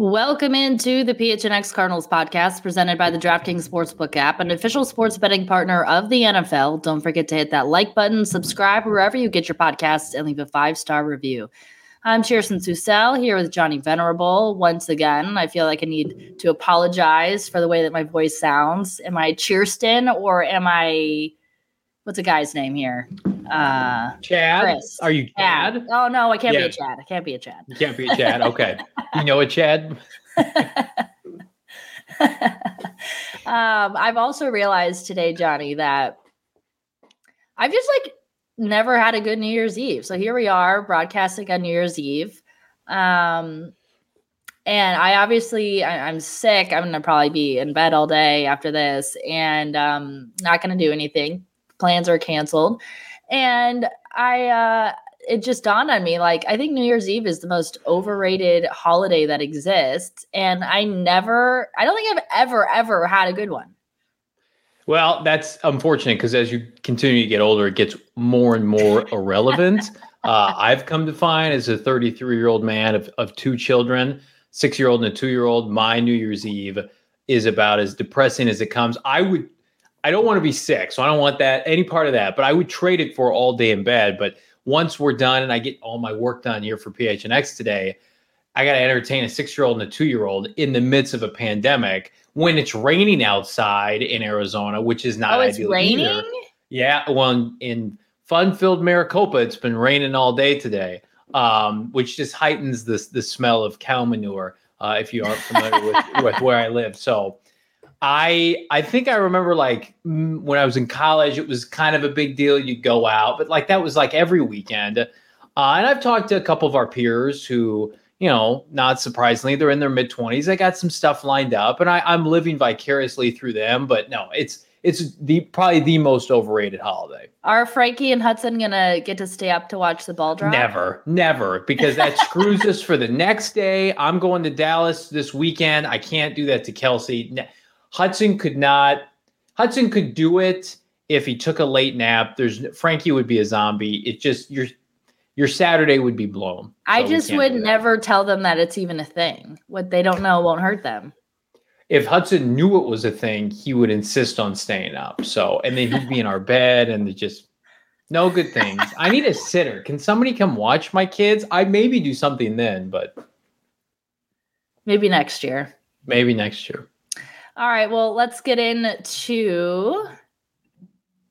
Welcome into the PHNX Cardinals podcast presented by the DraftKings Sportsbook app, an official sports betting partner of the NFL. Don't forget to hit that like button, subscribe wherever you get your podcasts, and leave a five star review. I'm Cheerson Susel here with Johnny Venerable. Once again, I feel like I need to apologize for the way that my voice sounds. Am I Cheerston or am I what's a guy's name here? Uh, Chad. Chris. Are you Chad? Chad? Oh no, I can't yeah. be a Chad. I can't be a Chad. You can't be a Chad. Okay. you know a Chad? um, I've also realized today, Johnny, that I've just like never had a good New Year's Eve. So here we are broadcasting on New Year's Eve. Um, and I obviously I, am sick. I'm gonna probably be in bed all day after this, and um, not gonna do anything. Plans are canceled, and I uh, it just dawned on me like I think New Year's Eve is the most overrated holiday that exists, and I never, I don't think I've ever ever had a good one. Well, that's unfortunate because as you continue to get older, it gets more and more irrelevant. uh, I've come to find as a 33 year old man of, of two children, six year old and a two year old, my New Year's Eve is about as depressing as it comes. I would I don't want to be sick, so I don't want that any part of that. But I would trade it for all day in bed. But once we're done and I get all my work done here for PHNX today, I got to entertain a six year old and a two year old in the midst of a pandemic when it's raining outside in Arizona, which is not oh, it's ideal raining. Either. Yeah, well, in, in fun-filled Maricopa, it's been raining all day today, um, which just heightens the the smell of cow manure. Uh, if you aren't familiar with, with where I live, so I I think I remember like when I was in college, it was kind of a big deal. You'd go out, but like that was like every weekend. Uh, and I've talked to a couple of our peers who, you know, not surprisingly, they're in their mid twenties. They got some stuff lined up, and I, I'm living vicariously through them. But no, it's it's the probably the most overrated holiday. Are Frankie and Hudson gonna get to stay up to watch the ball drop? Never, never, because that screws us for the next day. I'm going to Dallas this weekend. I can't do that to Kelsey. Hudson could not. Hudson could do it if he took a late nap. There's Frankie would be a zombie. It just your your Saturday would be blown. I just would never tell them that it's even a thing. What they don't know won't hurt them. If Hudson knew it was a thing, he would insist on staying up. So, and then he'd be in our bed and just no good things. I need a sitter. Can somebody come watch my kids? I maybe do something then, but maybe next year. Maybe next year. All right, well, let's get into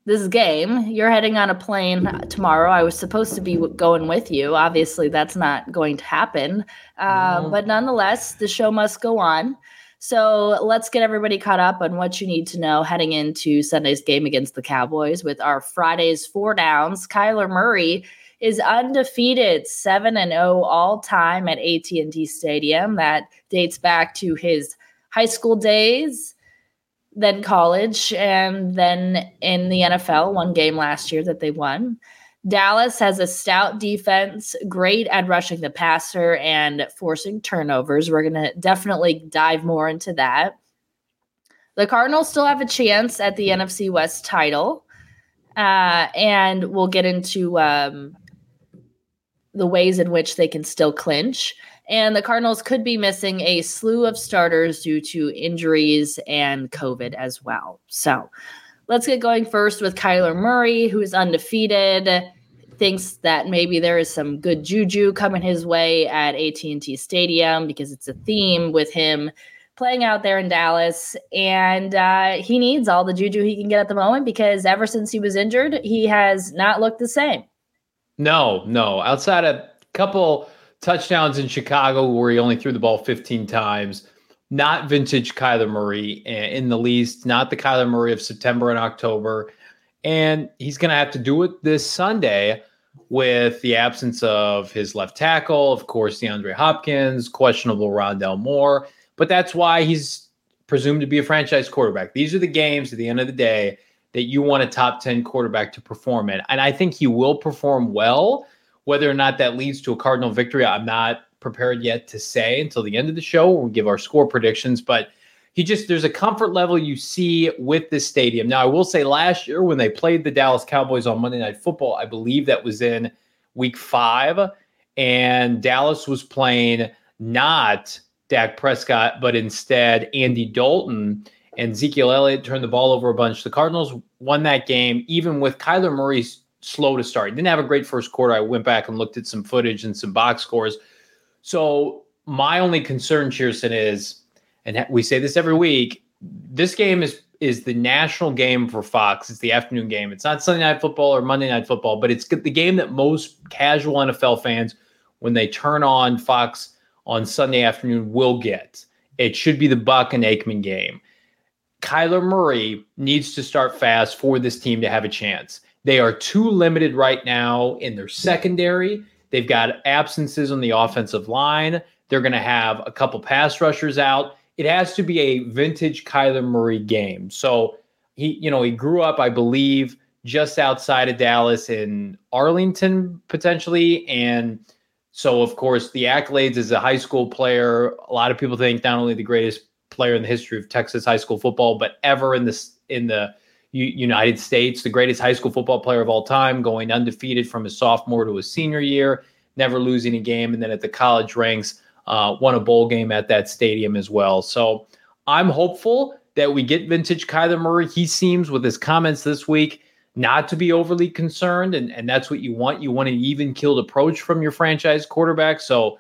this game. You're heading on a plane tomorrow. I was supposed to be going with you. Obviously, that's not going to happen. Uh, But nonetheless, the show must go on. So let's get everybody caught up on what you need to know heading into Sunday's game against the Cowboys with our Friday's four downs. Kyler Murray is undefeated 7 and 0 all time at AT&T Stadium. That dates back to his high school days, then college, and then in the NFL, one game last year that they won. Dallas has a stout defense, great at rushing the passer and forcing turnovers. We're going to definitely dive more into that. The Cardinals still have a chance at the NFC West title. Uh, and we'll get into um, the ways in which they can still clinch. And the Cardinals could be missing a slew of starters due to injuries and COVID as well. So let's get going first with Kyler Murray, who is undefeated. Thinks that maybe there is some good juju coming his way at AT&T Stadium because it's a theme with him playing out there in Dallas, and uh, he needs all the juju he can get at the moment because ever since he was injured, he has not looked the same. No, no. Outside of a couple touchdowns in Chicago where he only threw the ball 15 times. not vintage Kyler Murray eh, in the least, not the Kyler Murray of September and October. And he's going to have to do it this Sunday with the absence of his left tackle, of course, DeAndre Hopkins, questionable Rondale Moore. But that's why he's presumed to be a franchise quarterback. These are the games at the end of the day that you want a top 10 quarterback to perform in. And I think he will perform well. Whether or not that leads to a Cardinal victory, I'm not prepared yet to say until the end of the show. When We'll give our score predictions, but he just there's a comfort level you see with this stadium. Now, I will say last year when they played the Dallas Cowboys on Monday Night Football, I believe that was in week five, and Dallas was playing not Dak Prescott, but instead Andy Dalton. And Ezekiel Elliott turned the ball over a bunch. The Cardinals won that game, even with Kyler Murray's slow to start. Didn't have a great first quarter. I went back and looked at some footage and some box scores. So my only concern, Chierstin, is, and we say this every week, this game is is the national game for Fox. It's the afternoon game. It's not Sunday night football or Monday night football, but it's the game that most casual NFL fans, when they turn on Fox on Sunday afternoon, will get. It should be the Buck and Aikman game. Kyler Murray needs to start fast for this team to have a chance. They are too limited right now in their secondary. They've got absences on the offensive line. They're going to have a couple pass rushers out. It has to be a vintage Kyler Murray game. So he, you know, he grew up, I believe, just outside of Dallas in Arlington, potentially. And so, of course, the accolades as a high school player, a lot of people think not only the greatest player in the history of Texas high school football, but ever in this in the United States, the greatest high school football player of all time, going undefeated from his sophomore to his senior year, never losing a game, and then at the college ranks, uh, won a bowl game at that stadium as well. So I'm hopeful that we get vintage Kyler Murray. He seems, with his comments this week, not to be overly concerned, and, and that's what you want. You want an even killed approach from your franchise quarterback. So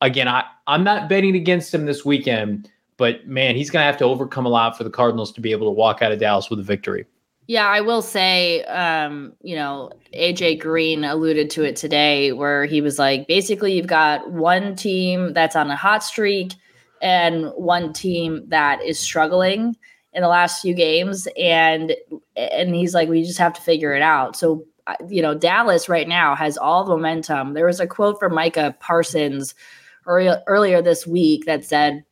again, I, I'm not betting against him this weekend but man, he's going to have to overcome a lot for the Cardinals to be able to walk out of Dallas with a victory. Yeah, I will say, um, you know, AJ Green alluded to it today where he was like, basically, you've got one team that's on a hot streak and one team that is struggling in the last few games. And, and he's like, we just have to figure it out. So, you know, Dallas right now has all the momentum. There was a quote from Micah Parsons earlier this week that said,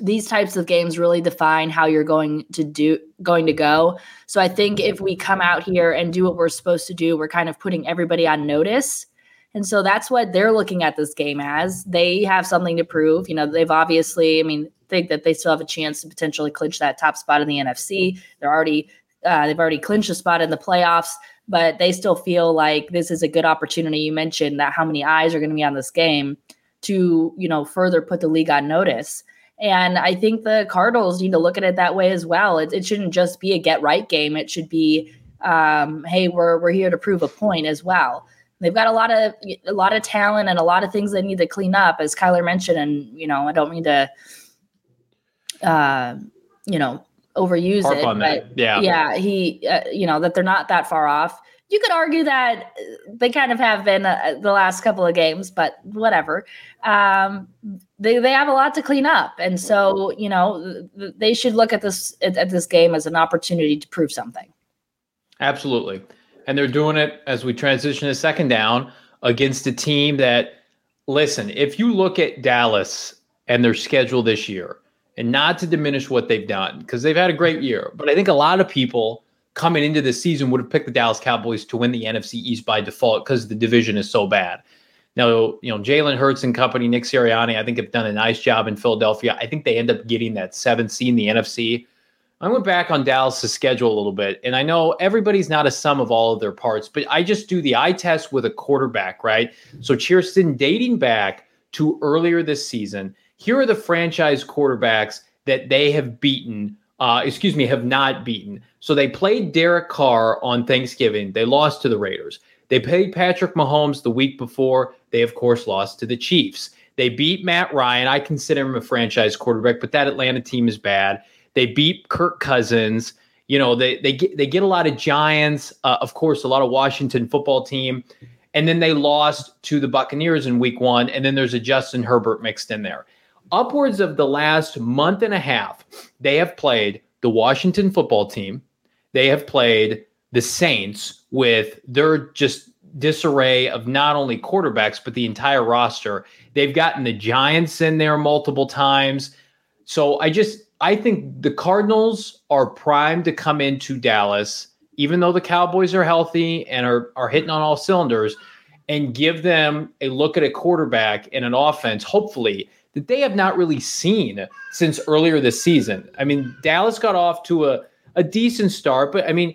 these types of games really define how you're going to do going to go. So I think if we come out here and do what we're supposed to do, we're kind of putting everybody on notice. And so that's what they're looking at this game as. They have something to prove. You know, they've obviously, I mean, think that they still have a chance to potentially clinch that top spot in the NFC. They're already uh, they've already clinched a spot in the playoffs, but they still feel like this is a good opportunity. You mentioned that how many eyes are going to be on this game to, you know, further put the league on notice. And I think the Cardinals need to look at it that way as well. It, it shouldn't just be a get right game. It should be, um, hey, we're we're here to prove a point as well. They've got a lot of a lot of talent and a lot of things they need to clean up, as Kyler mentioned. And you know, I don't mean to, uh, you know, overuse Harp it, but yeah, yeah, he, uh, you know, that they're not that far off you could argue that they kind of have been uh, the last couple of games, but whatever. Um, they they have a lot to clean up, and so you know they should look at this at, at this game as an opportunity to prove something. Absolutely, and they're doing it as we transition to second down against a team that. Listen, if you look at Dallas and their schedule this year, and not to diminish what they've done because they've had a great year, but I think a lot of people coming into the season would have picked the Dallas Cowboys to win the NFC East by default because the division is so bad. Now, you know, Jalen Hurts and company, Nick Sirianni, I think have done a nice job in Philadelphia. I think they end up getting that seventh seed in the NFC. I went back on Dallas' schedule a little bit, and I know everybody's not a sum of all of their parts, but I just do the eye test with a quarterback, right? So, Chierstin, dating back to earlier this season, here are the franchise quarterbacks that they have beaten uh, excuse me, have not beaten. So they played Derek Carr on Thanksgiving. They lost to the Raiders. They played Patrick Mahomes the week before. They, of course, lost to the Chiefs. They beat Matt Ryan. I consider him a franchise quarterback, but that Atlanta team is bad. They beat Kirk Cousins. You know, they they get they get a lot of Giants, uh, of course, a lot of Washington football team, and then they lost to the Buccaneers in Week One. And then there's a Justin Herbert mixed in there upwards of the last month and a half, they have played the Washington football team. They have played the Saints with their just disarray of not only quarterbacks, but the entire roster. They've gotten the Giants in there multiple times. So I just, I think the Cardinals are primed to come into Dallas, even though the Cowboys are healthy and are, are hitting on all cylinders, and give them a look at a quarterback and an offense, hopefully, that they have not really seen since earlier this season. I mean, Dallas got off to a, a decent start, but I mean,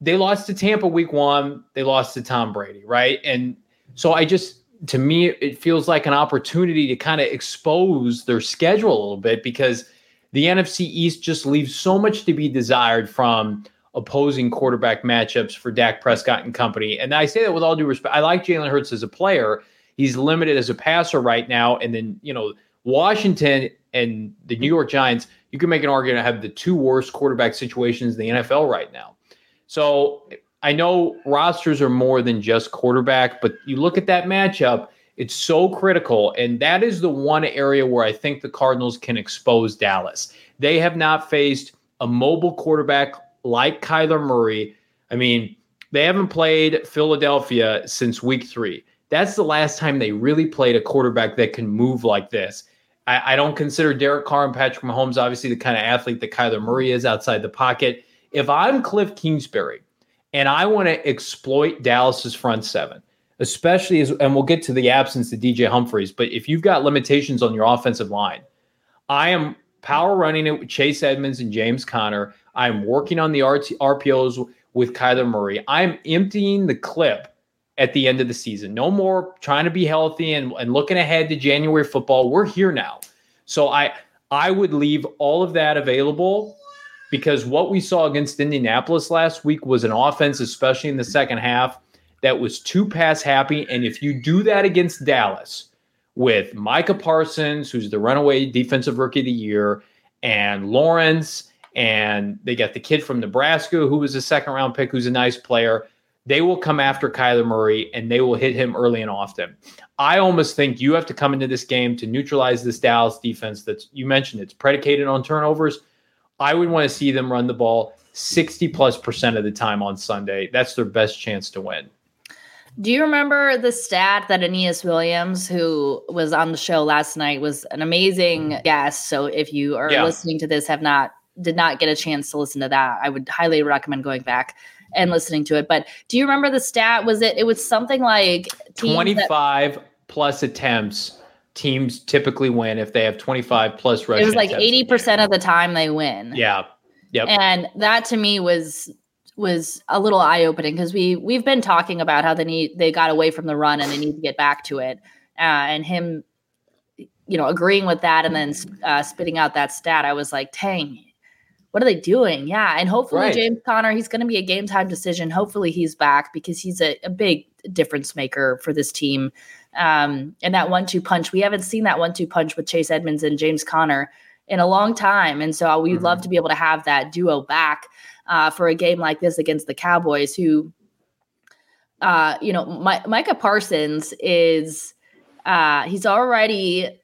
they lost to Tampa week one, they lost to Tom Brady, right? And so I just, to me, it feels like an opportunity to kind of expose their schedule a little bit because the NFC East just leaves so much to be desired from opposing quarterback matchups for Dak Prescott and company. And I say that with all due respect. I like Jalen Hurts as a player. He's limited as a passer right now. And then, you know, Washington and the New York Giants, you can make an argument have the two worst quarterback situations in the NFL right now. So I know rosters are more than just quarterback, but you look at that matchup, it's so critical. And that is the one area where I think the Cardinals can expose Dallas. They have not faced a mobile quarterback like Kyler Murray. I mean, they haven't played Philadelphia since week three. That's the last time they really played a quarterback that can move like this. I, I don't consider Derek Carr and Patrick Mahomes obviously the kind of athlete that Kyler Murray is outside the pocket. If I'm Cliff Kingsbury and I want to exploit Dallas's front seven, especially as, and we'll get to the absence of DJ Humphries, but if you've got limitations on your offensive line, I am power running it with Chase Edmonds and James Conner. I'm working on the RT, RPOs with Kyler Murray. I'm emptying the clip at the end of the season. No more trying to be healthy and, and looking ahead to January football. We're here now. So I I would leave all of that available because what we saw against Indianapolis last week was an offense, especially in the second half, that was too pass happy. And if you do that against Dallas with Micah Parsons, who's the runaway defensive rookie of the year, and Lawrence, and they got the kid from Nebraska who was a second round pick, who's a nice player they will come after Kyler Murray and they will hit him early and often. I almost think you have to come into this game to neutralize this Dallas defense that's you mentioned it's predicated on turnovers. I would want to see them run the ball 60 plus percent of the time on Sunday. That's their best chance to win. Do you remember the stat that Aeneas Williams, who was on the show last night, was an amazing guest? So if you are yeah. listening to this, have not did not get a chance to listen to that, I would highly recommend going back and listening to it. But do you remember the stat? Was it it was something like 25 that, plus attempts teams typically win if they have 25 plus rushing. It was like 80% of the time they win. Yeah. Yep. And that to me was was a little eye opening because we we've been talking about how they need they got away from the run and they need to get back to it. Uh, and him, you know, agreeing with that and then uh, spitting out that stat, I was like, dang, what are they doing? Yeah. And hopefully right. James Conner, he's going to be a game time decision. Hopefully he's back because he's a, a big difference maker for this team. Um, and that one two punch, we haven't seen that one two punch with Chase Edmonds and James Conner in a long time. And so we'd mm-hmm. love to be able to have that duo back uh, for a game like this against the Cowboys, who, uh, you know, My- Micah Parsons is, uh, he's already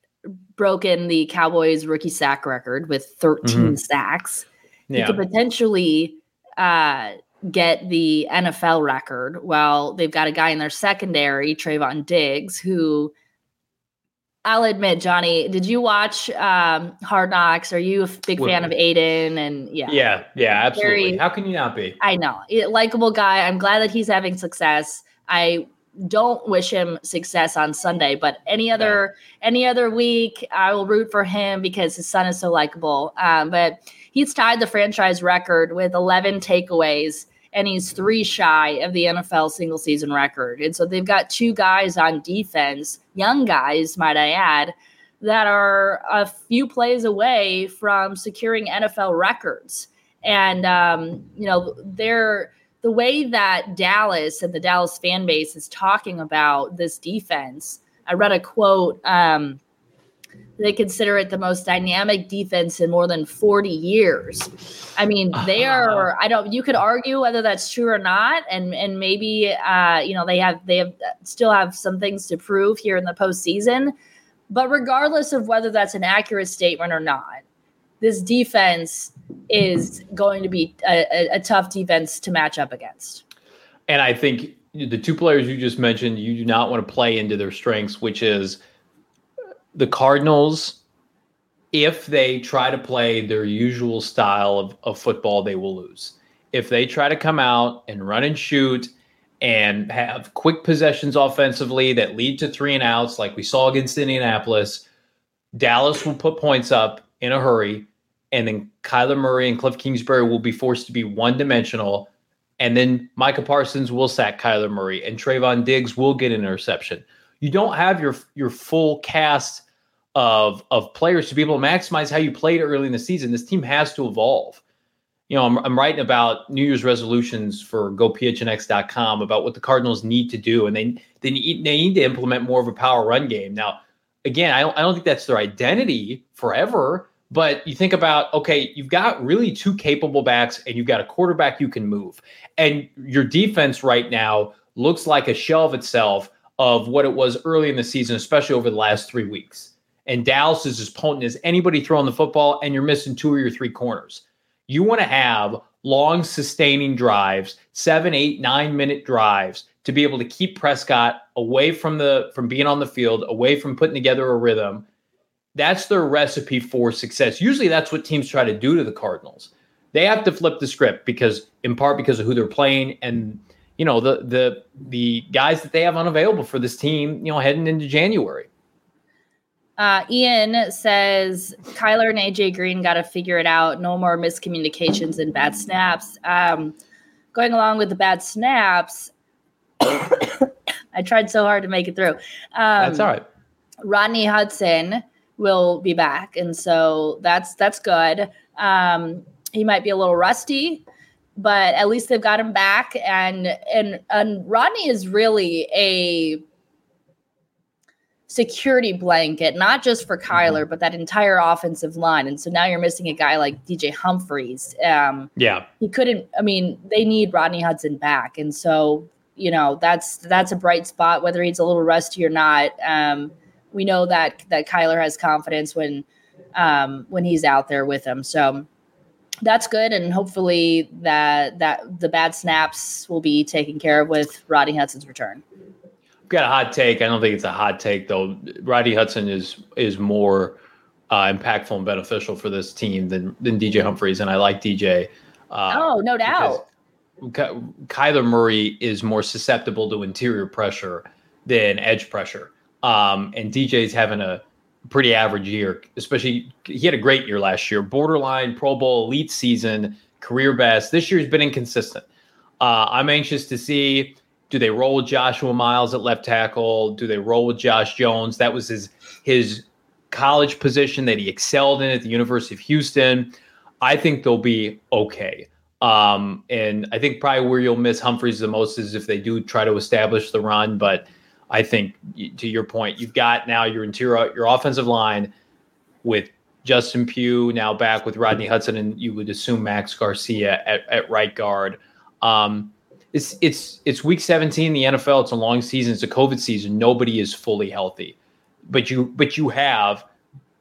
broken the Cowboys rookie sack record with 13 mm-hmm. sacks yeah. he could potentially uh, get the NFL record. Well, they've got a guy in their secondary, Trevon Diggs, who I'll admit, Johnny, did you watch um, Hard Knocks? Are you a big fan of Aiden? And yeah, yeah, yeah, absolutely. Very, How can you not be? I know, likable guy. I'm glad that he's having success. I don't wish him success on Sunday, but any other any other week, I will root for him because his son is so likable. Um, but he's tied the franchise record with 11 takeaways, and he's three shy of the NFL single season record. And so they've got two guys on defense, young guys, might I add, that are a few plays away from securing NFL records. And um, you know, they're the way that Dallas and the Dallas fan base is talking about this defense. I read a quote. Um, they consider it the most dynamic defense in more than 40 years. I mean, they uh-huh. are. I don't. You could argue whether that's true or not, and and maybe uh, you know they have they have still have some things to prove here in the postseason. But regardless of whether that's an accurate statement or not, this defense is going to be a, a, a tough defense to match up against. And I think the two players you just mentioned, you do not want to play into their strengths, which is the Cardinals. If they try to play their usual style of, of football, they will lose. If they try to come out and run and shoot and have quick possessions offensively that lead to three and outs, like we saw against Indianapolis, Dallas will put points up in a hurry. And then Kyler Murray and Cliff Kingsbury will be forced to be one dimensional. And then Micah Parsons will sack Kyler Murray and Trevon Diggs will get an interception. You don't have your your full cast of of players to be able to maximize how you played early in the season. This team has to evolve you know, I'm, I'm writing about New Year's resolutions for GoPHNX.com about what the Cardinals need to do, and they they need, they need to implement more of a power run game. Now, again, I don't I don't think that's their identity forever. But you think about okay, you've got really two capable backs, and you've got a quarterback you can move, and your defense right now looks like a shell of itself of what it was early in the season, especially over the last three weeks. And Dallas is as potent as anybody throwing the football, and you're missing two or your three corners. You want to have long, sustaining drives, seven, eight, nine minute drives to be able to keep Prescott away from the from being on the field, away from putting together a rhythm. That's their recipe for success. Usually that's what teams try to do to the Cardinals. They have to flip the script because in part because of who they're playing and you know the the the guys that they have unavailable for this team, you know, heading into January. Uh, Ian says Kyler and AJ Green got to figure it out. No more miscommunications and bad snaps. Um, going along with the bad snaps, I tried so hard to make it through. Um, that's all right. Rodney Hudson will be back, and so that's that's good. Um, he might be a little rusty, but at least they've got him back. And and and Rodney is really a security blanket, not just for mm-hmm. Kyler, but that entire offensive line. And so now you're missing a guy like DJ Humphries. Um, yeah, he couldn't. I mean, they need Rodney Hudson back, and so you know that's that's a bright spot. Whether he's a little rusty or not, um, we know that that Kyler has confidence when um, when he's out there with him. So that's good, and hopefully that that the bad snaps will be taken care of with roddy Hudson's return I've got a hot take. I don't think it's a hot take though. roddy Hudson is is more uh, impactful and beneficial for this team than than DJ Humphries and I like DJ. Uh, oh, no doubt. Kyler Murray is more susceptible to interior pressure than edge pressure, um, and DJ's having a pretty average year. Especially, he had a great year last year, borderline Pro Bowl elite season, career best. This year's been inconsistent. Uh, I'm anxious to see do they roll with Joshua Miles at left tackle? Do they roll with Josh Jones? That was his his college position that he excelled in at the University of Houston. I think they'll be okay. Um, and I think probably where you'll miss Humphreys the most is if they do try to establish the run. But I think to your point, you've got now your interior, your offensive line with Justin Pugh now back with Rodney Hudson, and you would assume Max Garcia at, at right guard. Um, it's it's it's week 17 in the NFL it's a long season. It's a covid season. Nobody is fully healthy. But you but you have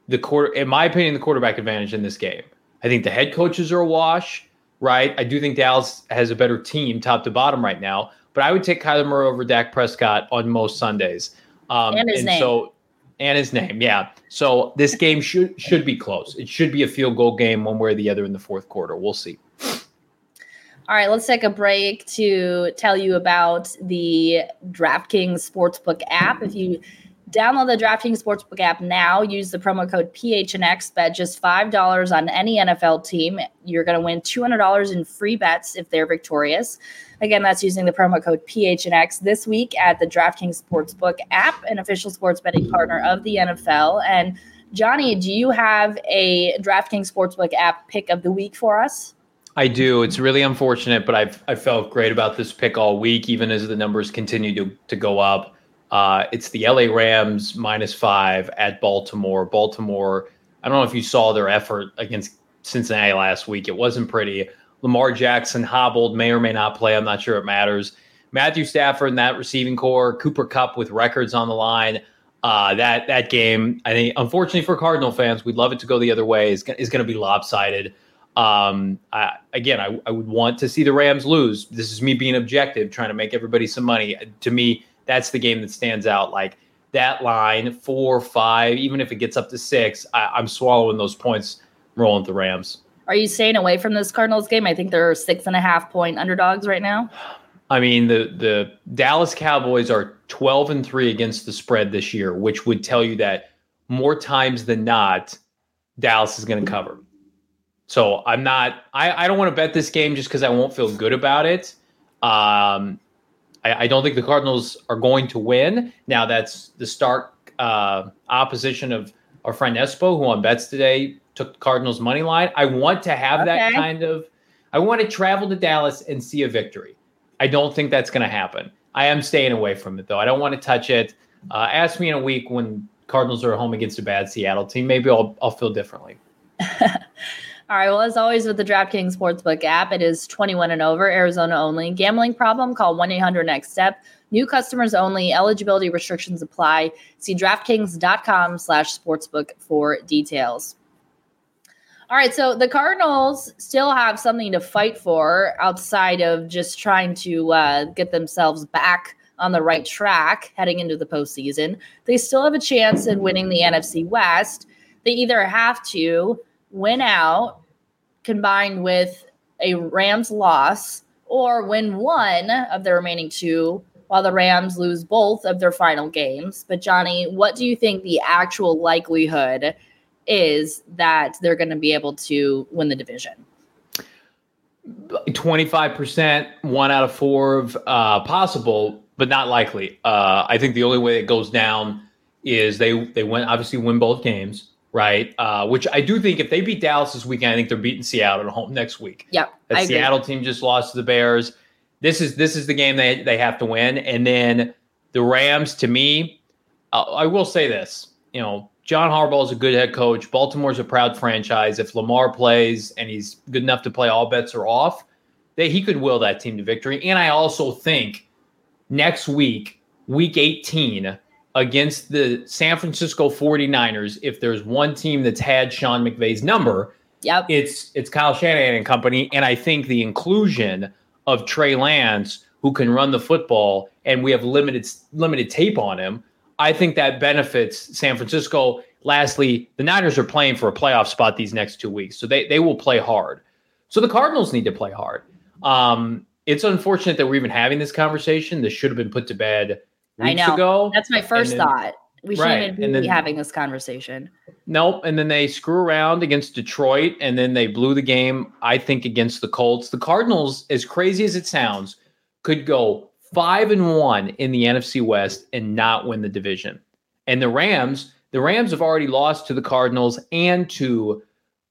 the quarter in my opinion the quarterback advantage in this game. I think the head coaches are a wash right? I do think Dallas has a better team top to bottom right now but I would take Kyler Murray over Dak Prescott on most Sundays. Um, and his and name. so and his name yeah. So this game should should be close. It should be a field goal game one way or the other in the fourth quarter. We'll see. All right, let's take a break to tell you about the DraftKings Sportsbook app. If you download the DraftKings Sportsbook app now, use the promo code PHNX, bet just $5 on any NFL team. You're going to win $200 in free bets if they're victorious. Again, that's using the promo code PHNX this week at the DraftKings Sportsbook app, an official sports betting partner of the NFL. And Johnny, do you have a DraftKings Sportsbook app pick of the week for us? I do. It's really unfortunate, but I've I felt great about this pick all week, even as the numbers continue to to go up. Uh, it's the LA Rams minus five at Baltimore. Baltimore. I don't know if you saw their effort against Cincinnati last week. It wasn't pretty. Lamar Jackson hobbled, may or may not play. I'm not sure it matters. Matthew Stafford and that receiving corps, Cooper Kupp with records on the line. Uh, that that game, I think, unfortunately for Cardinal fans, we'd love it to go the other way. is is going to be lopsided. Um, I, again, I, I would want to see the Rams lose. This is me being objective, trying to make everybody some money. To me, that's the game that stands out. Like that line, four, five, even if it gets up to six, I, I'm swallowing those points, rolling the Rams. Are you staying away from this Cardinals game? I think they're six and a half point underdogs right now. I mean, the the Dallas Cowboys are 12 and 3 against the spread this year, which would tell you that more times than not, Dallas is going to cover. So I'm not, I, I don't want to bet this game just because I won't feel good about it. Um, I, I, don't think the Cardinals are going to win. Now, that's the stark uh, opposition of our friend Espo, who on bets today took Cardinals money line. I want to have okay. that kind of, I want to travel to Dallas and see a victory. I don't think that's going to happen. I am staying away from it though. I don't want to touch it. Uh, ask me in a week when Cardinals are home against a bad Seattle team. Maybe I'll I'll feel differently. All right. Well, as always with the DraftKings Sportsbook app, it is 21 and over, Arizona only. Gambling problem? Call 1 800 Next Step. New customers only. Eligibility restrictions apply. See DraftKings.com/sportsbook for details. All right, so the Cardinals still have something to fight for outside of just trying to uh, get themselves back on the right track heading into the postseason. They still have a chance in winning the NFC West. They either have to win out combined with a Rams loss or win one of the remaining two while the Rams lose both of their final games. But, Johnny, what do you think the actual likelihood is that they're going to be able to win the division. 25%, one out of four of uh, possible, but not likely. Uh, I think the only way it goes down is they they went obviously win both games, right? Uh, which I do think if they beat Dallas this weekend, I think they're beating Seattle at home next week. Yep. That Seattle team just lost to the Bears. This is this is the game they they have to win, and then the Rams. To me, uh, I will say this: you know, John Harbaugh is a good head coach. Baltimore's a proud franchise. If Lamar plays and he's good enough to play, all bets are off. That he could will that team to victory. And I also think next week, week 18, against the San Francisco 49ers, if there's one team that's had Sean McVay's number, yep. it's it's Kyle Shanahan and company. And I think the inclusion of Trey Lance, who can run the football, and we have limited limited tape on him I think that benefits San Francisco. Lastly, the Niners are playing for a playoff spot these next two weeks, so they they will play hard. So the Cardinals need to play hard. Um, it's unfortunate that we're even having this conversation. This should have been put to bed I know. ago. That's my first then, thought. We shouldn't right. be having this conversation. Nope. And then they screw around against Detroit, and then they blew the game. I think against the Colts. The Cardinals, as crazy as it sounds, could go five and one in the NFC West and not win the division. And the Rams, the Rams have already lost to the Cardinals and to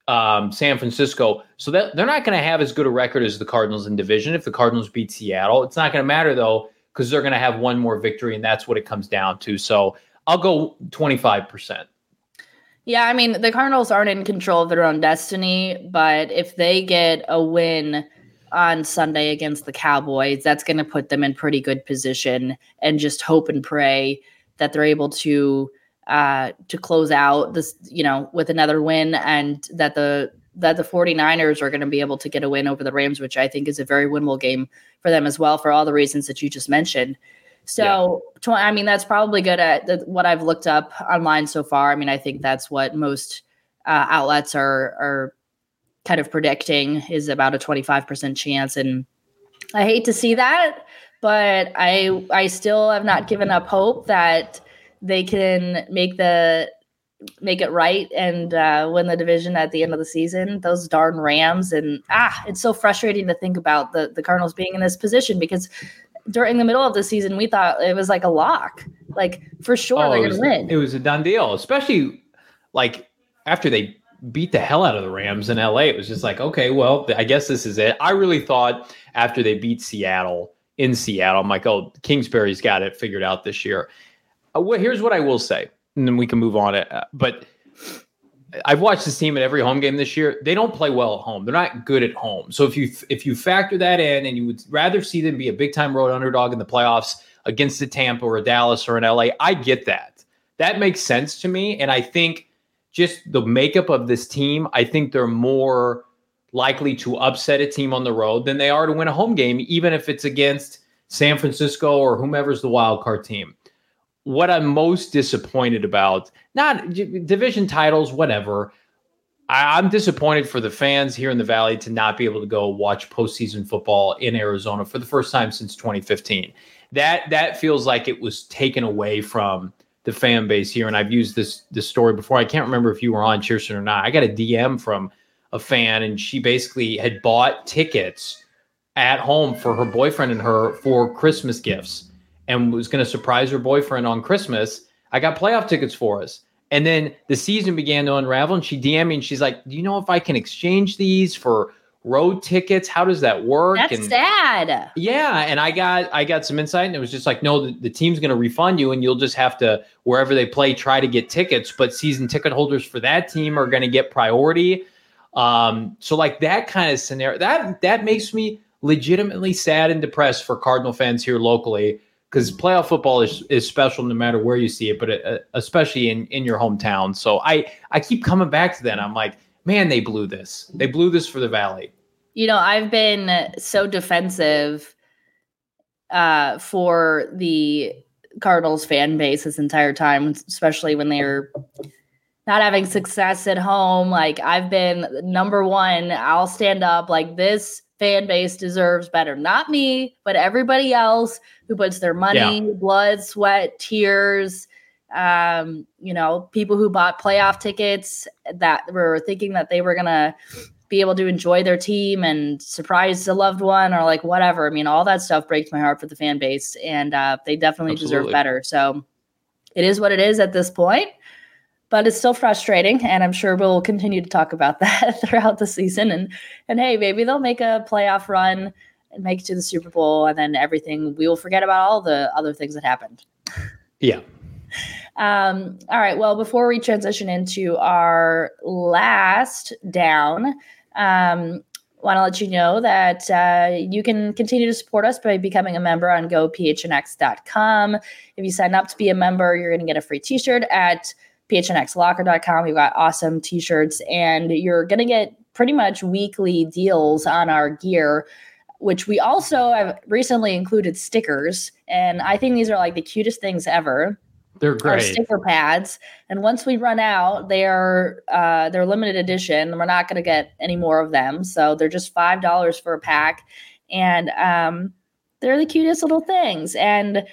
um, San Francisco, so that they're not going to have as good a record as the Cardinals in division. If the Cardinals beat Seattle, it's not going to matter though because they're going to have one more victory, and that's what it comes down to. So I'll go twenty five percent. Yeah, I mean the Cardinals aren't in control of their own destiny, but if they get a win on Sunday against the Cowboys, that's going to put them in pretty good position and just hope and pray that they're able to uh to close out this you know with another win and that the that the 49ers are going to be able to get a win over the Rams which I think is a very winnable game for them as well for all the reasons that you just mentioned. So, yeah. I mean that's probably good at what I've looked up online so far. I mean I think that's what most uh, outlets are are kind of predicting is about a 25% chance and I hate to see that, but I I still have not given up hope that they can make the make it right and uh, win the division at the end of the season. Those darn Rams and ah, it's so frustrating to think about the the Cardinals being in this position because during the middle of the season we thought it was like a lock, like for sure oh, they're going to win. It was a done deal, especially like after they beat the hell out of the Rams in LA. It was just like, okay, well, I guess this is it. I really thought after they beat Seattle in Seattle, I'm like, oh, Kingsbury's got it figured out this year. Uh, well, here's what I will say, and then we can move on. It, uh, but I've watched this team at every home game this year. They don't play well at home. They're not good at home. So if you if you factor that in, and you would rather see them be a big time road underdog in the playoffs against a Tampa or a Dallas or an LA, I get that. that makes sense to me. And I think just the makeup of this team, I think they're more likely to upset a team on the road than they are to win a home game, even if it's against San Francisco or whomever's the wild card team. What I'm most disappointed about, not division titles, whatever. I, am disappointed for the fans here in the Valley to not be able to go watch postseason football in Arizona for the first time since 2015. That that feels like it was taken away from the fan base here. And I've used this this story before. I can't remember if you were on Cheerson or not. I got a DM from a fan, and she basically had bought tickets at home for her boyfriend and her for Christmas gifts and was going to surprise her boyfriend on Christmas. I got playoff tickets for us. And then the season began to unravel, and she DM'd me and she's like, Do you know if I can exchange these for road tickets? How does that work? That's and, sad. Yeah. And I got I got some insight, and it was just like, no, the, the team's gonna refund you, and you'll just have to wherever they play, try to get tickets. But season ticket holders for that team are gonna get priority. Um, so like that kind of scenario, that that makes me legitimately sad and depressed for Cardinal fans here locally because playoff football is, is special no matter where you see it, but uh, especially in, in your hometown. So I, I keep coming back to that. I'm like, man, they blew this. They blew this for the Valley. You know, I've been so defensive uh, for the Cardinals fan base this entire time, especially when they're not having success at home. Like I've been number one. I'll stand up like this fan base deserves better. Not me, but everybody else who puts their money, yeah. blood, sweat, tears, um, you know, people who bought playoff tickets that were thinking that they were going to be able to enjoy their team and surprise a loved one or like whatever. I mean, all that stuff breaks my heart for the fan base and uh, they definitely Absolutely. deserve better. So it is what it is at this point but it's still frustrating and i'm sure we'll continue to talk about that throughout the season. And and hey maybe they'll make a playoff run and make it to the super bowl and then everything we will forget about all the other things that happened. Yeah. Um, all right well before we transition into our last down um, want to let you know that uh, you can continue to support us by becoming a member on gophnx.com. If you sign up to be a member, you're going to get a free t-shirt at phnxlocker.com. We've got awesome t-shirts and you're going to get pretty much weekly deals on our gear which we also have recently included stickers and I think these are like the cutest things ever. They're great. Our sticker pads, and once we run out, they're uh, they're limited edition. We're not going to get any more of them, so they're just five dollars for a pack, and um, they're the cutest little things. And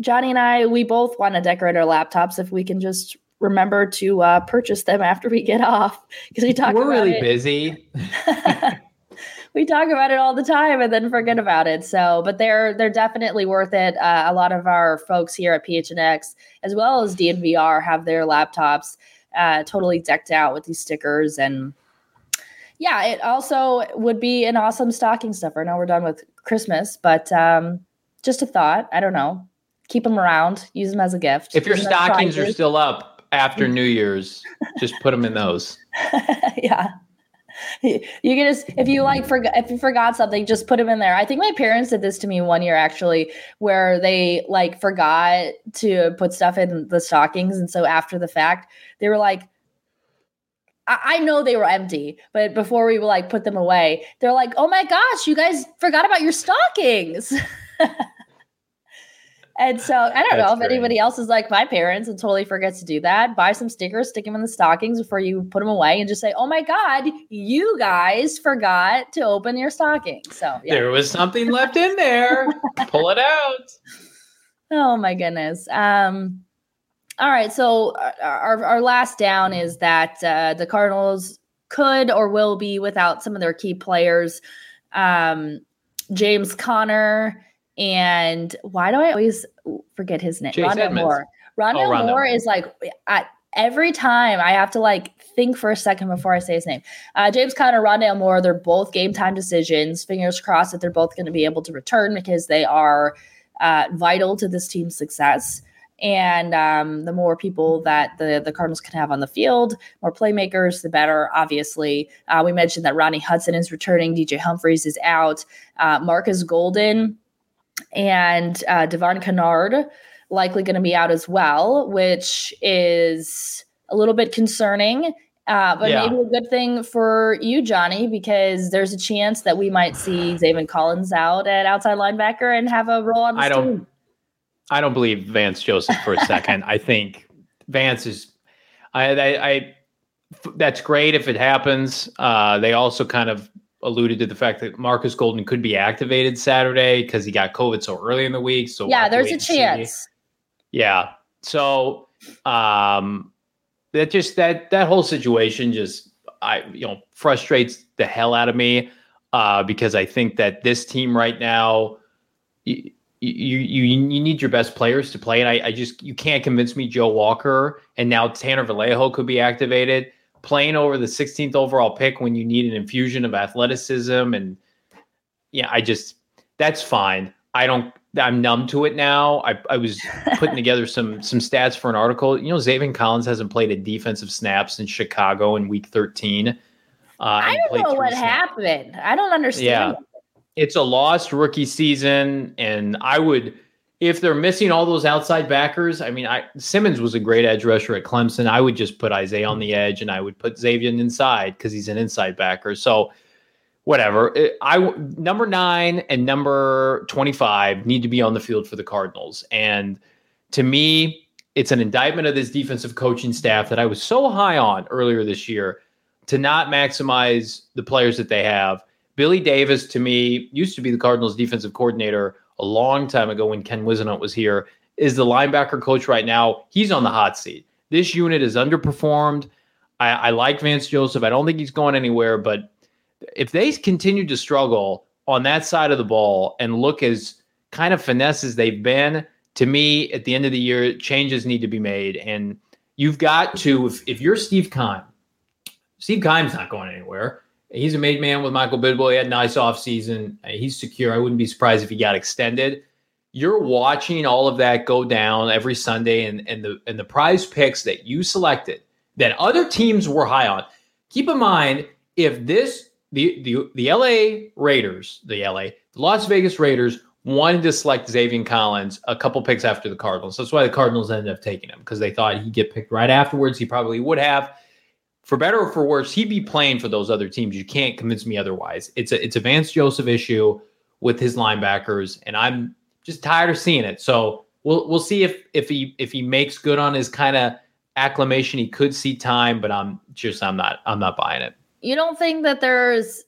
Johnny and I, we both want to decorate our laptops if we can just remember to uh, purchase them after we get off because we talk. We're really it. busy. we talk about it all the time and then forget about it. So, but they're they're definitely worth it. Uh, a lot of our folks here at PHNX, as well as DNVR, have their laptops uh, totally decked out with these stickers and. Yeah, it also would be an awesome stocking stuffer. I know we're done with Christmas, but um, just a thought. I don't know. Keep them around. Use them as a gift. If your stockings are still up, after New Year's, just put them in those. yeah. You can just if you like forgot if you forgot something, just put them in there. I think my parents did this to me one year actually, where they like forgot to put stuff in the stockings, and so after the fact, they were like, I, know they were empty, but before we would like put them away, they're like, "Oh my gosh, you guys forgot about your stockings." And so I don't That's know if great. anybody else is like my parents and totally forgets to do that. Buy some stickers, stick them in the stockings before you put them away, and just say, "Oh my God, you guys forgot to open your stocking." So yeah. there was something left in there. Pull it out. Oh my goodness. Um. All right. So uh, our our last down is that uh, the Cardinals could or will be without some of their key players. Um, James Conner and why do I always forget his name? Chase Rondale Edmonds. Moore. Rondale, oh, Rondale Moore is like at every time I have to like think for a second before I say his name. Uh, James Conner, Rondale Moore, they're both game time decisions. Fingers crossed that they're both going to be able to return because they are uh, vital to this team's success. And um, the more people that the, the Cardinals can have on the field, more playmakers, the better, obviously. Uh, we mentioned that Ronnie Hudson is returning, DJ Humphries is out. Uh, Marcus Golden and uh, Devon Kennard likely going to be out as well, which is a little bit concerning. Uh, but Yeah. maybe a good thing for you, Johnny, because there's a chance that we might see Zaven Collins out at outside linebacker and have a role on the I don't- team. I don't believe Vance Joseph for a second. I think Vance is. I, I, I. That's great if it happens. Uh, they also kind of alluded to the fact that Marcus Golden could be activated Saturday because he got COVID so early in the week. So we'll yeah, there's a and see. chance. Yeah. So um that just that that whole situation just I you know frustrates the hell out of me uh because I think that this team right now you you you, you need your best players to play and I, I just you can't convince me Joe Walker and now Tanner Vallejo could be activated playing over the 16th overall pick when you need an infusion of athleticism and yeah I just that's fine I don't I'm numb to it now. I, I was putting together some some stats for an article. You know, Zaven Collins hasn't played a defensive snap since Chicago in Week 13. Uh, I don't know what snaps. happened. I don't understand. Yeah. It's a lost rookie season, and I would, if they're missing all those outside backers. I mean, I Simmons was a great edge rusher at Clemson. I would just put Isaiah on the edge, and I would put Zaven inside because he's an inside backer. So whatever. I number nine and number twenty five need to be on the field for the Cardinals, and to me, it's an indictment of this defensive coaching staff that I was so high on earlier this year to not maximize the players that they have. Billy Davis, to me, used to be the Cardinals defensive coordinator a long time ago when Ken Whisenhunt was here, is the linebacker coach right now. He's on the hot seat. This unit is underperformed. I, I like Vance Joseph. I don't think he's going anywhere, but if they continue to struggle on that side of the ball and look as kind of finesse as they've been, to me, at the end of the year, changes need to be made. And you've got to, if, if you're Steve Keim, Steve Keim's not going anywhere. He's a made man with Michael Bidwill. He had a nice offseason. He's secure. I wouldn't be surprised if he got extended. You're watching all of that go down every Sunday and, and the and the prize picks that you selected that other teams were high on. Keep in mind, if this the the the LA Raiders, the LA, the Las Vegas Raiders wanted to select Zaven Collins a couple picks after the Cardinals. That's why the Cardinals ended up taking him because they thought he'd get picked right afterwards. He probably would have. For better or for worse, he'd be playing for those other teams. You can't convince me otherwise. It's a it's a Vance Joseph issue with his linebackers, and I'm just tired of seeing it. So we'll we'll see if if he if he makes good on his kind of acclamation. He could see time, but I'm just I'm not I'm not buying it. You don't think that there's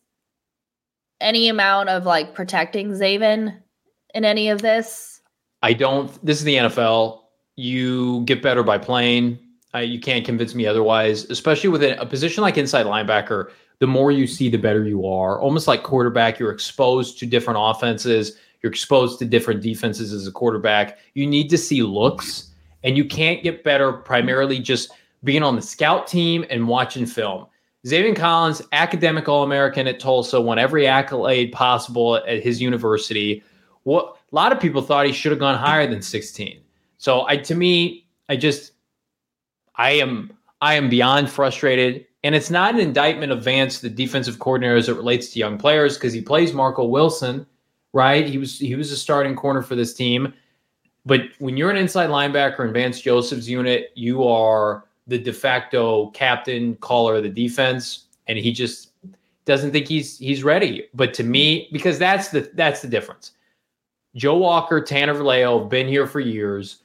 any amount of like protecting Zaven in any of this? I don't. This is the NFL. You get better by playing. Uh, you can't convince me otherwise, especially with a, a position like inside linebacker. The more you see, the better you are. Almost like quarterback, you're exposed to different offenses. You're exposed to different defenses as a quarterback. You need to see looks, and you can't get better primarily just being on the scout team and watching film. Zaven Collins, academic All American at Tulsa, won every accolade possible at his university. What a lot of people thought he should have gone higher than 16. So I to me, I just I am I am beyond frustrated. And it's not an indictment of Vance, the defensive coordinator, as it relates to young players, because he plays Marco Wilson, right? He was he was a starting corner for this team. But when you're an inside linebacker in Vance Joseph's unit, you are the de facto captain, caller of the defense, and he just doesn't think he's he's ready. But to me, because that's the that's the difference. Joe Walker, Tanner Vallejo have been here for years.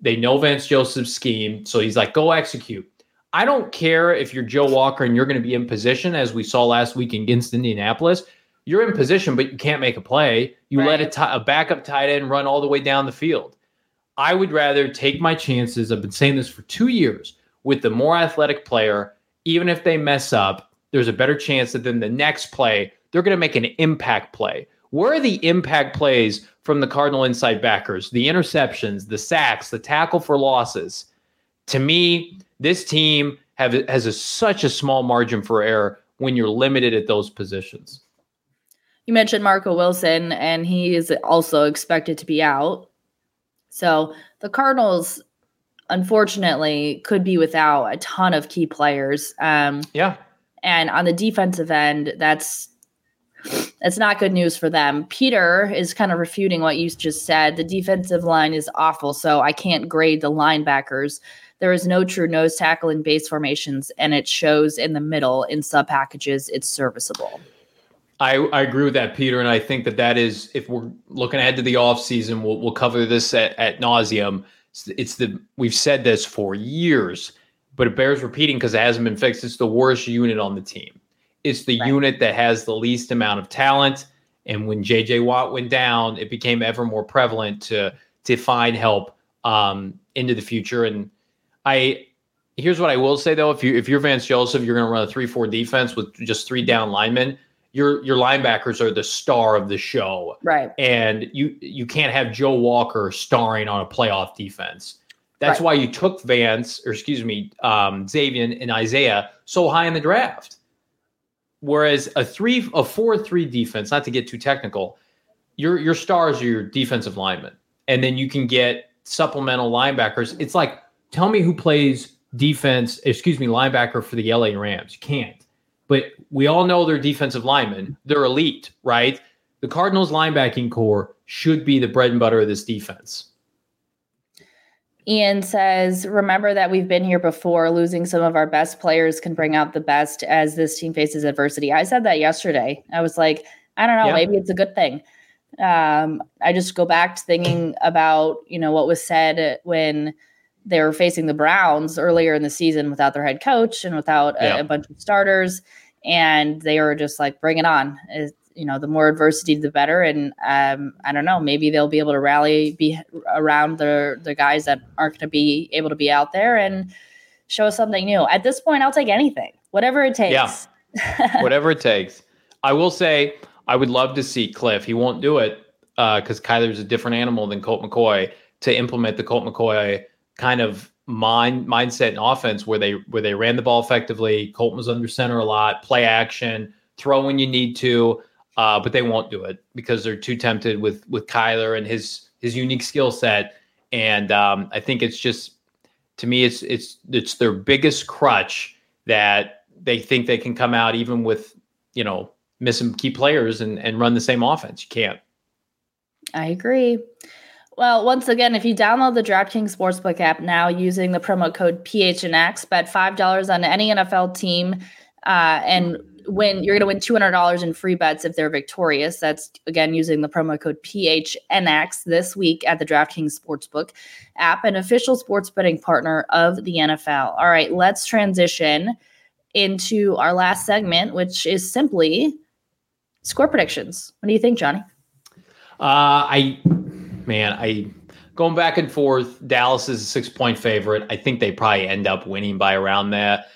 They know Vance Joseph's scheme, so he's like, go execute. I don't care if you're Joe Walker and you're going to be in position, as we saw last week against Indianapolis. You're in position, but you can't make a play. You let a, Right. ti- a backup tight end run all the way down the field. I would rather take my chances. I've been saying this for two years with the more athletic player. Even if they mess up, there's a better chance that then the next play, they're going to make an impact play. Where are the impact plays from the Cardinal inside backers? The interceptions, the sacks, the tackle for losses. To me, this team have has a, such a small margin for error when you're limited at those positions. You mentioned Marco Wilson, and he is also expected to be out. So the Cardinals, unfortunately, could be without a ton of key players. Um, Yeah. and on the defensive end, that's That's not good news for them. Peter is kind of refuting what you just said. The defensive line is awful, so I can't grade the linebackers. There is no true nose tackle in base formations, and it shows in the middle in sub packages. It's serviceable. I, I agree with that, Peter, and I think that that is if we're looking ahead to the offseason, we'll we'll cover this at, at nauseum. It's, it's the we've said this for years, but it bears repeating because it hasn't been fixed. It's the worst unit on the team. It's the right. unit that has the least amount of talent. And when JJ Watt went down, it became ever more prevalent to to find help um, into the future. And I here's what I will say though: if you if you're Vance Joseph, you're going to run a three four defense with just three down linemen your your linebackers are the star of the show. Right. And you you can't have Joe Walker starring on a playoff defense. That's right. why you took Vance, or excuse me, um, Zaven and Isaiah so high in the draft. Whereas a three, a four-three defense, not to get too technical, your your stars are your defensive linemen, and then you can get supplemental linebackers. It's like tell me who plays defense, excuse me, linebacker for the LA Rams. You can't but we all know they're defensive linemen. They're elite, right? The Cardinals linebacking corps should be the bread and butter of this defense. Ian says, remember that we've been here before. Losing some of our best players can bring out the best as this team faces adversity. I said that yesterday. I was like, I don't know, yeah. maybe it's a good thing. Um, I just go back to thinking about, you know, what was said when they were facing the Browns earlier in the season without their head coach and without a, yeah. a bunch of starters, and they were just like, "Bring it on!" It, you know, the more adversity, the better. And um, I don't know, maybe they'll be able to rally be around the the guys that aren't going to be able to be out there and show something new. At this point, I'll take anything, whatever it takes. Yeah, whatever it takes. I will say, I would love to see Cliff. He won't do it because uh, Kyler's a different animal than Colt McCoy to implement the Colt McCoy kind of mind mindset and offense where they where they ran the ball effectively. Colton was under center a lot, play action, throw when you need to, uh, but they won't do it because they're too tempted with with Kyler and his his unique skill set. And um, I think it's just to me, it's it's it's their biggest crutch that they think they can come out even with you know missing key players and and run the same offense. You can't. I agree. Well, once again, if you download the DraftKings Sportsbook app now using the promo code PHNX, bet $5 on any NFL team uh, and win, you're going to win $200 in free bets if they're victorious. That's again using the promo code PHNX this week at the DraftKings Sportsbook app, an official sports betting partner of the NFL. All right, let's transition into our last segment, which is simply score predictions. What do you think, Johnny? Uh, I man, I going back and forth. Dallas is a six point favorite. I think they probably end up winning by around that.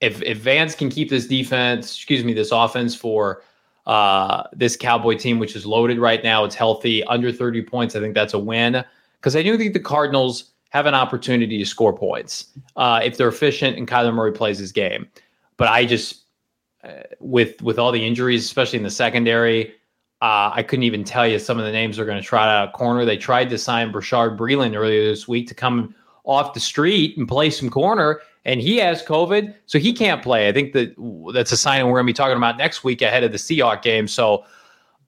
If if Vance can keep this defense, excuse me, this offense for uh, this Cowboy team, which is loaded right now, it's healthy, under 30 points. I think that's a win because I do think the Cardinals have an opportunity to score points uh, if they're efficient and Kyler Murray plays his game. But I just, uh, with with all the injuries, especially in the secondary, uh, I couldn't even tell you some of the names they're going to try out corner. They tried to sign Bashaud Breeland earlier this week to come off the street and play some corner, and he has COVID, so he can't play. I think that that's a sign we're going to be talking about next week ahead of the Seahawks game. So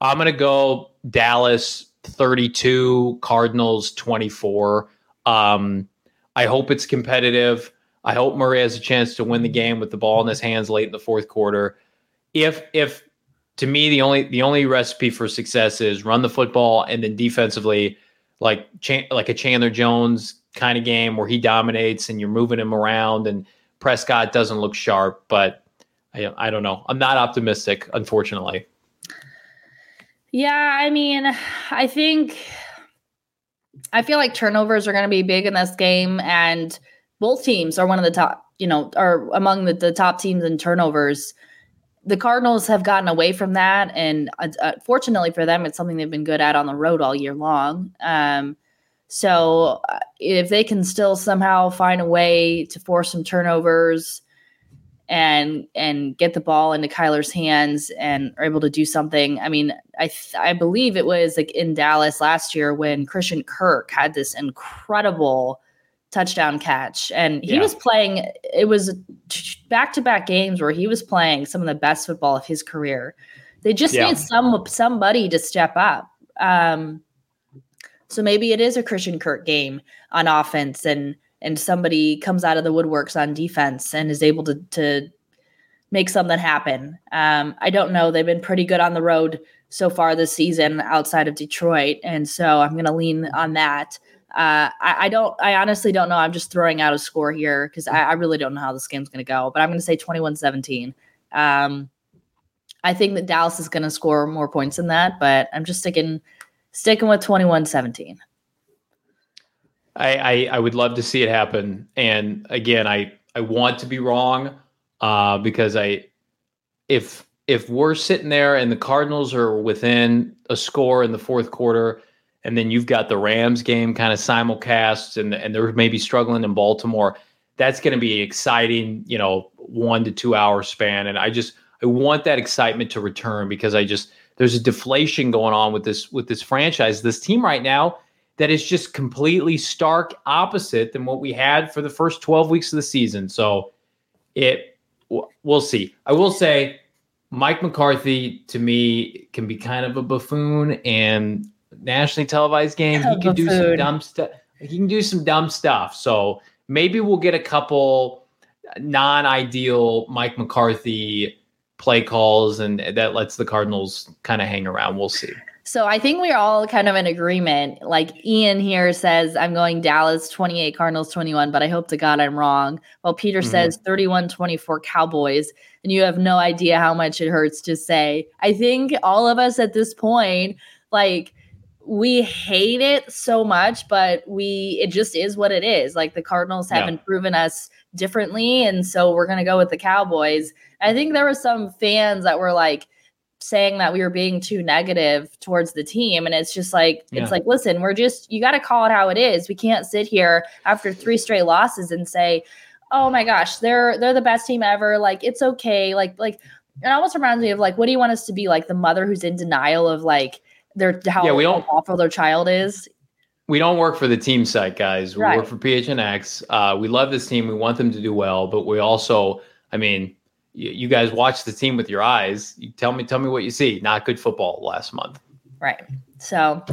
I'm going to go Dallas 32, Cardinals 24. Um, I hope it's competitive. I hope Murray has a chance to win the game with the ball in his hands late in the fourth quarter. If if to me the only the only recipe for success is run the football and then defensively like like a Chandler Jones kind of game where he dominates and you're moving him around and Prescott doesn't look sharp but I, I don't know. I'm not optimistic unfortunately. Yeah I mean I think I feel like turnovers are going to be big in this game and both teams are one of the top you know are among the, the top teams in turnovers. The Cardinals have gotten away from that, and uh, uh, fortunately for them, it's something they've been good at on the road all year long. Um, so uh, if they can still somehow find a way to force some turnovers and and get the ball into Kyler's hands and are able to do something, I mean, I th- I believe it was like in Dallas last year when Christian Kirk had this incredible touchdown catch. And he yeah. was playing, it was back to back games where he was playing some of the best football of his career. They just yeah. need some somebody to step up. Um, so maybe it is a Christian Kirk game on offense, and and somebody comes out of the woodworks on defense and is able to to make something happen. Um, I don't know. They've been pretty good on the road so far this season outside of Detroit, and so I'm going to lean on that. Uh, I, I, don't. I honestly don't know. I'm just throwing out a score here because I, I, really don't know how this game's going to go. But I'm going to say 21-17. Um, I think that Dallas is going to score more points than that, but I'm just sticking sticking with 21-17. I, I, I would love to see it happen, and again, I I want to be wrong uh, because I if if we're sitting there and the Cardinals are within a score in the fourth quarter, and then you've got the Rams game kind of simulcast, and and they're maybe struggling in Baltimore, that's going to be an exciting. You know, one to two hour span, and I just I want that excitement to return because I just there's a deflation going on with this with this franchise, this team right now that is just completely stark opposite than what we had for the first 12 weeks of the season. So it we'll see. I will say Mike McCarthy to me can be kind of a buffoon and nationally televised game. He can do some dumb stuff. He can do some dumb stuff. So maybe we'll get a couple non-ideal Mike McCarthy play calls and that lets the Cardinals kind of hang around. We'll see. So I think we're all kind of in agreement. Like Ian here says, I'm going Dallas 28, Cardinals 21, but I hope to God I'm wrong. Well, Peter mm-hmm. says 31 24 Cowboys, and you have no idea how much it hurts to say. I think all of us at this point, like, we hate it so much, but we it just is what it is. Like the Cardinals haven't yeah. proven us differently, and so we're gonna go with the Cowboys. I think there were some fans that were like saying that we were being too negative towards the team, and it's just like yeah. it's like listen, we're just you got to call it how it is. We can't sit here after three straight losses and say, oh my gosh, they're they're the best team ever. Like it's okay. Like like it almost reminds me of like what do you want us to be like the mother who's in denial of like their how yeah, we awful their child is. We don't work for the team site, guys. We right. work for PHNX. Uh, we love this team. We want them to do well, but we also, I mean, you, you guys watch the team with your eyes. You tell me, tell me what you see. Not good football last month. Right. So,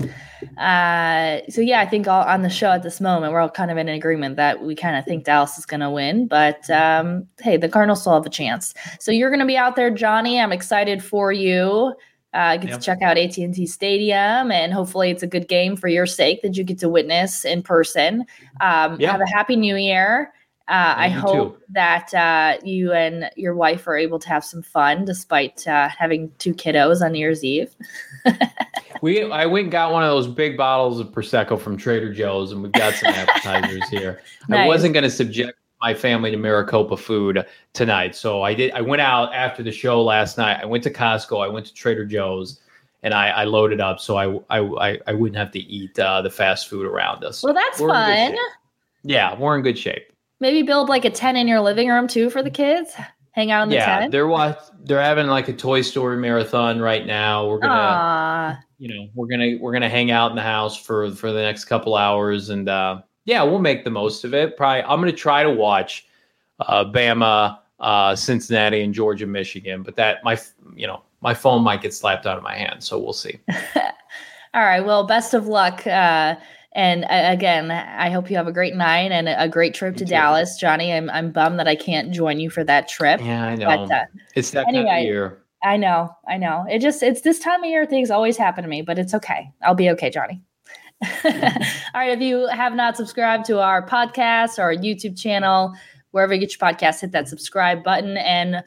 uh, so yeah, I think all, on the show at this moment, we're all kind of in agreement that we kind of think Dallas is going to win. But um, hey, the Cardinals still have a chance. So you're going to be out there, Johnny. I'm excited for you uh, get yep. to check out AT&T Stadium, and hopefully it's a good game for your sake that you get to witness in person. Um. Have a happy New Year. Uh, I hope too. that uh, you and your wife are able to have some fun despite uh, having two kiddos on New Year's Eve. we I went and got one of those big bottles of prosecco from Trader Joe's, and we've got some appetizers here. nice. I wasn't going to subject my family to Maricopa food tonight. So I did. I went out after the show last night. I went to Costco. I went to Trader Joe's, and I, I loaded up so I I I wouldn't have to eat uh, the fast food around us. Well, that's we're fun. Yeah, we're in good shape. Maybe build like a tent in your living room too for the kids. Hang out in the yeah, tent. they're what they're having like a Toy Story marathon right now. We're gonna, Aww. you know, we're gonna we're gonna hang out in the house for for the next couple hours and. uh yeah, we'll make the most of it. Probably, I'm going to try to watch uh, Bama, uh, Cincinnati, and Georgia, Michigan. But that my, you know, my phone might get slapped out of my hand, so we'll see. All right. Well, best of luck. Uh, and uh, again, I hope you have a great night and a great trip to Dallas, Johnny. I'm I'm bummed that I can't join you for that trip. Yeah, I know. But, uh, it's that anyway, kind of year. I know, I know. It just it's this time of year things always happen to me, but it's okay. I'll be okay, Johnny. All right. If you have not subscribed to our podcast or our YouTube channel, wherever you get your podcast, hit that subscribe button and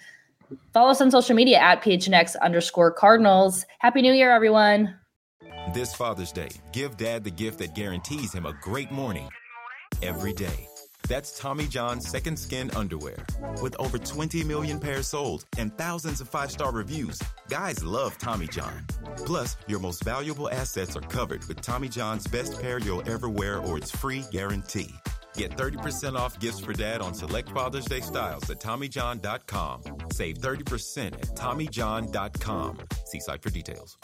follow us on social media at PHNX underscore Cardinals. Happy New Year, everyone. This Father's Day, give dad the gift that guarantees him a great morning every day. That's Tommy John's Second Skin underwear. With over 20 million pairs sold and thousands of five star reviews, guys love Tommy John. Plus, your most valuable assets are covered with Tommy John's best pair you'll ever wear or its free guarantee. Get 30% off gifts for dad on select Father's Day styles at TommyJohn.com. Save 30% at TommyJohn.com. See site for details.